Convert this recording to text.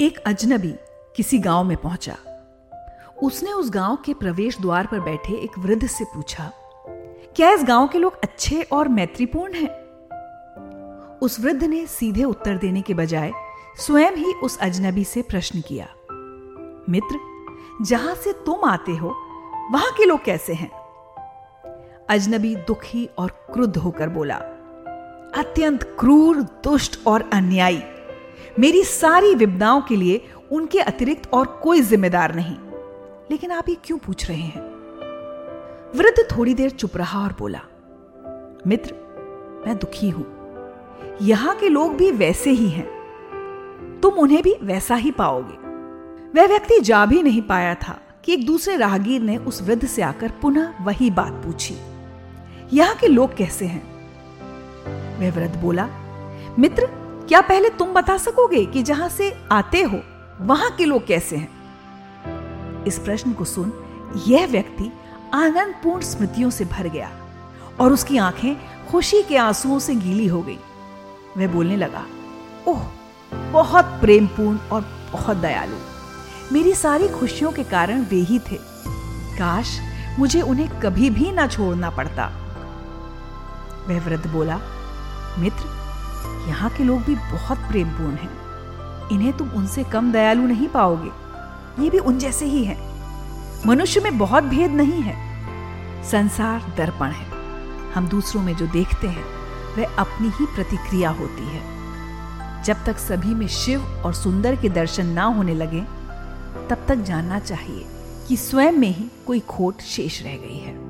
एक अजनबी किसी गाँव में पहुँचा। उसने उस गाँव के प्रवेश द्वार पर बैठे एक वृद्ध से पूछा, क्या इस गाँव के लोग अच्छे और मैत्रीपूर्ण हैं? उस वृद्ध ने सीधे उत्तर देने के बजाय स्वयं ही उस अजनबी से प्रश्न किया, मित्र, जहाँ से तुम आते हो, वहाँ के लोग कैसे हैं? अजनबी दुखी और क्रुद्ध होकर बोला, अत्यंत क्रूर, दुष्ट और अन्यायी मेरी सारी विपदाओं के लिए उनके अतिरिक्त और कोई जिम्मेदार नहीं। लेकिन आप ये क्यों पूछ रहे हैं? वृद्ध थोड़ी देर चुप रहा और बोला, मित्र, मैं दुखी हूँ। यहाँ के लोग भी वैसे ही हैं। तुम उन्हें भी वैसा ही पाओगे। वह व्यक्ति जा भी नहीं पाया था कि एक दूसरे राहगीर ने उस वृद्ध से आकर पुनः वही बात पूछी। यहाँ के लोग कैसे हैं? वह वृद्ध बोला, मित्र क्या पहले तुम बता सकोगे कि जहाँ से आते हो, वहाँ के लोग कैसे हैं? इस प्रश्न को सुन यह व्यक्ति आनंदपूर्ण स्मृतियों से भर गया और उसकी आँखें खुशी के आंसुओं से गीली हो गई। वह बोलने लगा, ओह, बहुत प्रेमपूर्ण और बहुत दयालु। मेरी सारी खुशियों के कारण वे ही थे। काश मुझे उन्हें कभी भी ना छोड़ना पड़ता। वह वृद्ध बोला, मित्र यहाँ के लोग भी बहुत प्रेमपूर्ण हैं। इन्हें तुम उनसे कम दयालु नहीं पाओगे। ये भी उन जैसे ही हैं। मनुष्य में बहुत भेद नहीं है। संसार दर्पण है। हम दूसरों में जो देखते हैं, वह अपनी ही प्रतिक्रिया होती है। जब तक सभी में शिव और सुंदर के दर्शन ना होने लगे, तब तक जानना चाहिए कि स्वयं में ही कोई खोट शेष रह गई है।